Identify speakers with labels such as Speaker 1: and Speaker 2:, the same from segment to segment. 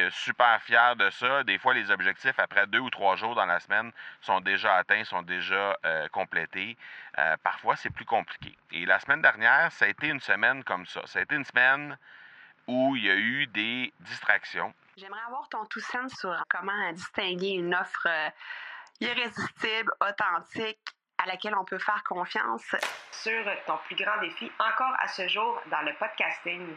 Speaker 1: euh, super fier de ça. Des fois, les objectifs, après deux ou trois jours dans la semaine, sont déjà atteints, sont déjà euh, complétés. parfois, c'est plus compliqué. Et la semaine dernière, ça a été une semaine comme ça. Ça a été une semaine où il y a eu des distractions.
Speaker 2: J'aimerais avoir ton tout sens sur comment distinguer une offre irrésistible, authentique, à laquelle on peut faire confiance.
Speaker 3: Sur ton plus grand défi encore à ce jour dans le podcasting.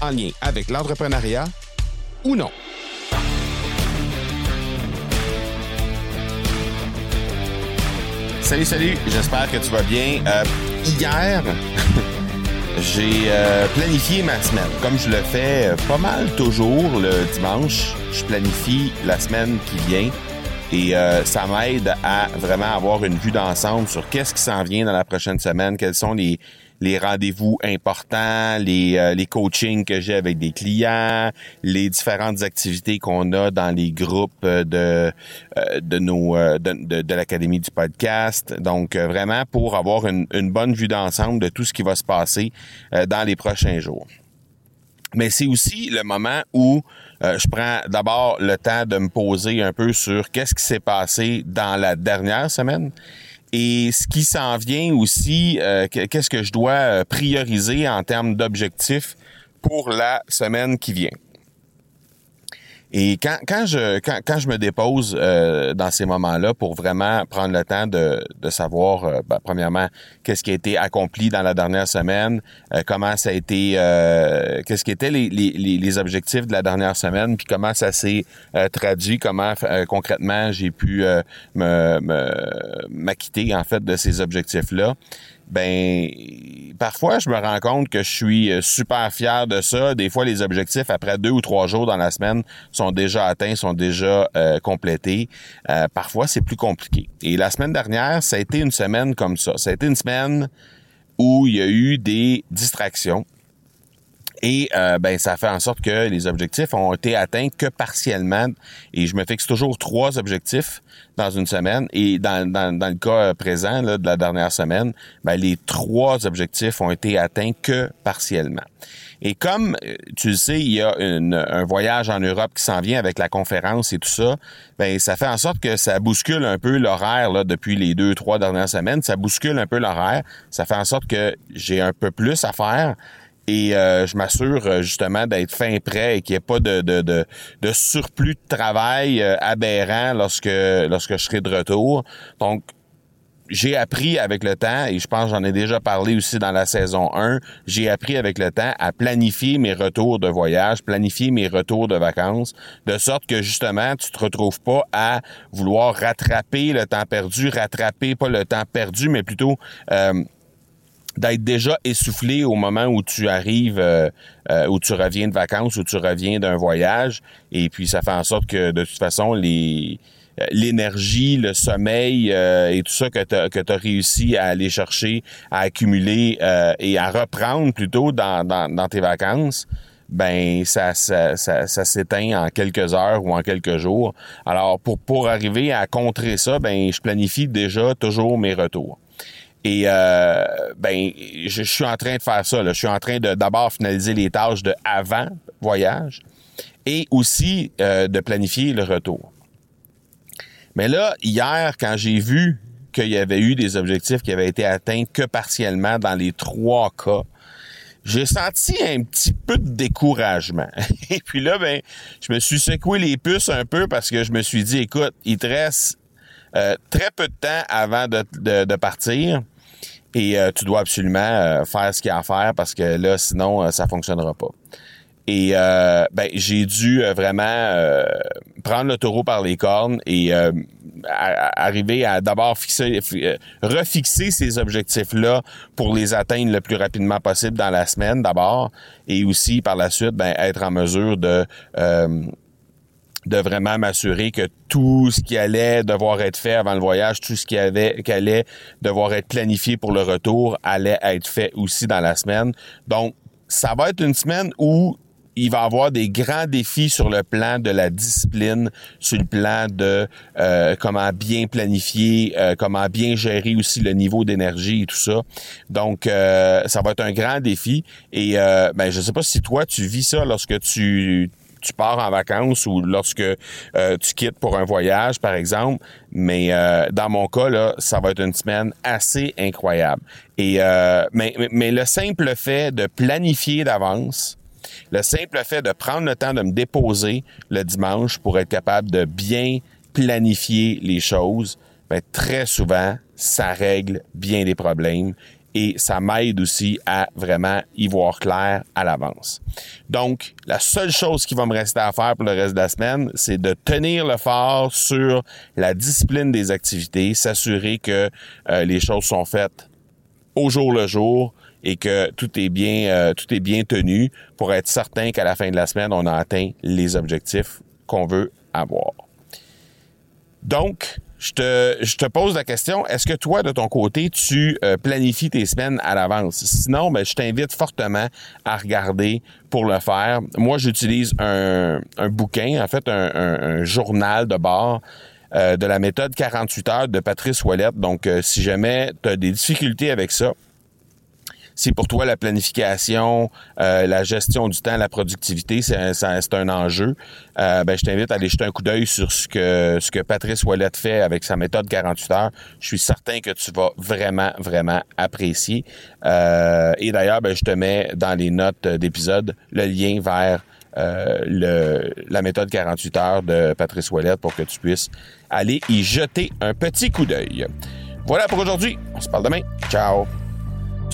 Speaker 4: en lien avec l'entrepreneuriat ou non.
Speaker 1: Salut, salut, j'espère que tu vas bien. Euh, hier, j'ai euh, planifié ma semaine. Comme je le fais euh, pas mal toujours le dimanche, je planifie la semaine qui vient. Et ça m'aide à vraiment avoir une vue d'ensemble sur qu'est-ce qui s'en vient dans la prochaine semaine, quels sont les, les rendez-vous importants, les, euh, les coachings que j'ai avec des clients, les différentes activités qu'on a dans les groupes de euh, de nos euh, de, de, l'académie du podcast. Donc vraiment pour avoir une, une bonne vue d'ensemble de tout ce qui va se passer dans les prochains jours. Mais c'est aussi le moment où je prends d'abord le temps de me poser un peu sur qu'est-ce qui s'est passé dans la dernière semaine et ce qui s'en vient aussi, euh, qu'est-ce que je dois euh, prioriser en termes d'objectifs pour la semaine qui vient? Et quand, quand, je, quand, quand je me dépose euh, dans ces moments-là pour vraiment prendre le temps de, de savoir, euh, ben, premièrement, qu'est-ce qui a été accompli dans la dernière semaine, euh, comment ça a été, qu'est-ce qui étaient les, les, les, objectifs de la dernière semaine, puis comment ça s'est traduit, comment concrètement j'ai pu me m'acquitter en fait de ces objectifs-là ben parfois je me rends compte que je suis euh, super fier de ça. Des fois, les objectifs après deux ou trois jours dans la semaine sont déjà atteints, sont déjà euh, complétés. Euh, parfois, c'est plus compliqué. Et la semaine dernière, ça a été une semaine comme ça. Ça a été une semaine où il y a eu des distractions. Et euh, ben ça fait en sorte que les objectifs ont été atteints que partiellement. Et je me fixe toujours trois objectifs dans une semaine. Et dans, dans, le cas présent là, de la dernière semaine, ben, les trois objectifs ont été atteints que partiellement. Et comme euh, tu le sais, il y a un voyage en Europe qui s'en vient avec la conférence et tout ça, ben ça fait en sorte que ça bouscule un peu l'horaire là depuis les deux trois dernières semaines. Ça bouscule un peu l'horaire. Ça fait en sorte que j'ai un peu plus à faire et euh, je m'assure euh, justement d'être fin prêt et qu'il n'y ait pas de, de, de, de, surplus de travail euh, aberrant lorsque lorsque je serai de retour. Donc j'ai appris avec le temps, et je pense j'en ai déjà parlé aussi dans la saison 1, j'ai appris avec le temps à planifier mes retours de voyage, planifier mes retours de vacances, de sorte que justement, tu te retrouves pas à vouloir rattraper le temps perdu, rattraper pas le temps perdu, mais plutôt d'être déjà essoufflé au moment où tu arrives, euh, euh, où tu reviens de vacances, où tu reviens d'un voyage. Et puis, ça fait en sorte que, de toute façon, les euh, l'énergie, le sommeil et tout ça que tu as, réussi à aller chercher, à accumuler et à reprendre plutôt dans, dans, dans tes vacances, ben ça, ça, ça, ça s'éteint en quelques heures ou en quelques jours. Alors pour pour arriver à contrer ça, ben je planifie déjà toujours mes retours. Et euh, ben, je, suis en train de faire ça. Là. Je suis en train de d'abord finaliser les tâches de avant voyage et aussi euh, de planifier le retour. Mais là, hier, quand j'ai vu qu'il y avait eu des objectifs qui avaient été atteints que partiellement dans les trois cas, j'ai senti un petit peu de découragement. Et puis là, ben, je me suis secoué les puces un peu parce que je me suis dit, écoute, il te reste euh, très peu de temps avant de, de partir. Et euh, tu dois absolument euh, faire ce qu'il y a à faire parce que là, sinon, euh, ça fonctionnera pas. Et ben, j'ai dû vraiment prendre le taureau par les cornes et arriver à d'abord fixer, refixer ces objectifs-là pour les atteindre le plus rapidement possible dans la semaine d'abord, et aussi par la suite, ben, être en mesure de de vraiment m'assurer que tout ce qui allait devoir être fait avant le voyage, tout ce qui, allait devoir être planifié pour le retour allait être fait aussi dans la semaine. Donc, ça va être une semaine où il va avoir des grands défis sur le plan de la discipline, sur le plan de euh, comment bien planifier, euh, comment bien gérer aussi le niveau d'énergie et tout ça. Donc, euh, ça va être un grand défi. Et ben, je sais pas si toi, tu vis ça lorsque tu tu pars en vacances ou lorsque tu quittes pour un voyage, par exemple. Mais dans mon cas, là, ça va être une semaine assez incroyable. Et mais, mais le simple fait de planifier d'avance, le simple fait de prendre le temps de me déposer le dimanche pour être capable de bien planifier les choses, ben, très souvent, ça règle bien des problèmes et ça m'aide aussi à vraiment y voir clair à l'avance. Donc, la seule chose qui va me rester à faire pour le reste de la semaine, c'est de tenir le fort sur la discipline des activités, s'assurer que euh, les choses sont faites au jour le jour, et que euh, tout est bien tenu pour être certain qu'à la fin de la semaine, on a atteint les objectifs qu'on veut avoir. Donc, je te, je te pose la question, est-ce que toi, de ton côté, tu euh, planifies tes semaines à l'avance? Sinon, ben, je t'invite fortement à regarder pour le faire. Moi, j'utilise un, un bouquin, en fait, un, un, journal de bord euh, de la méthode 48 heures de Patrice Ouellette. Donc, si jamais tu as des difficultés avec ça, si pour toi la planification, euh, la gestion du temps, la productivité, c'est un, enjeu, euh, ben, je t'invite à aller jeter un coup d'œil sur ce que, ce que Patrice Ouellette fait avec sa méthode 48 heures. Je suis certain que tu vas vraiment, vraiment apprécier. Euh, et d'ailleurs, ben, je te mets dans les notes d'épisode le lien vers la méthode 48 heures de Patrice Ouellette pour que tu puisses aller y jeter un petit coup d'œil. Voilà pour aujourd'hui. On se parle demain. Ciao.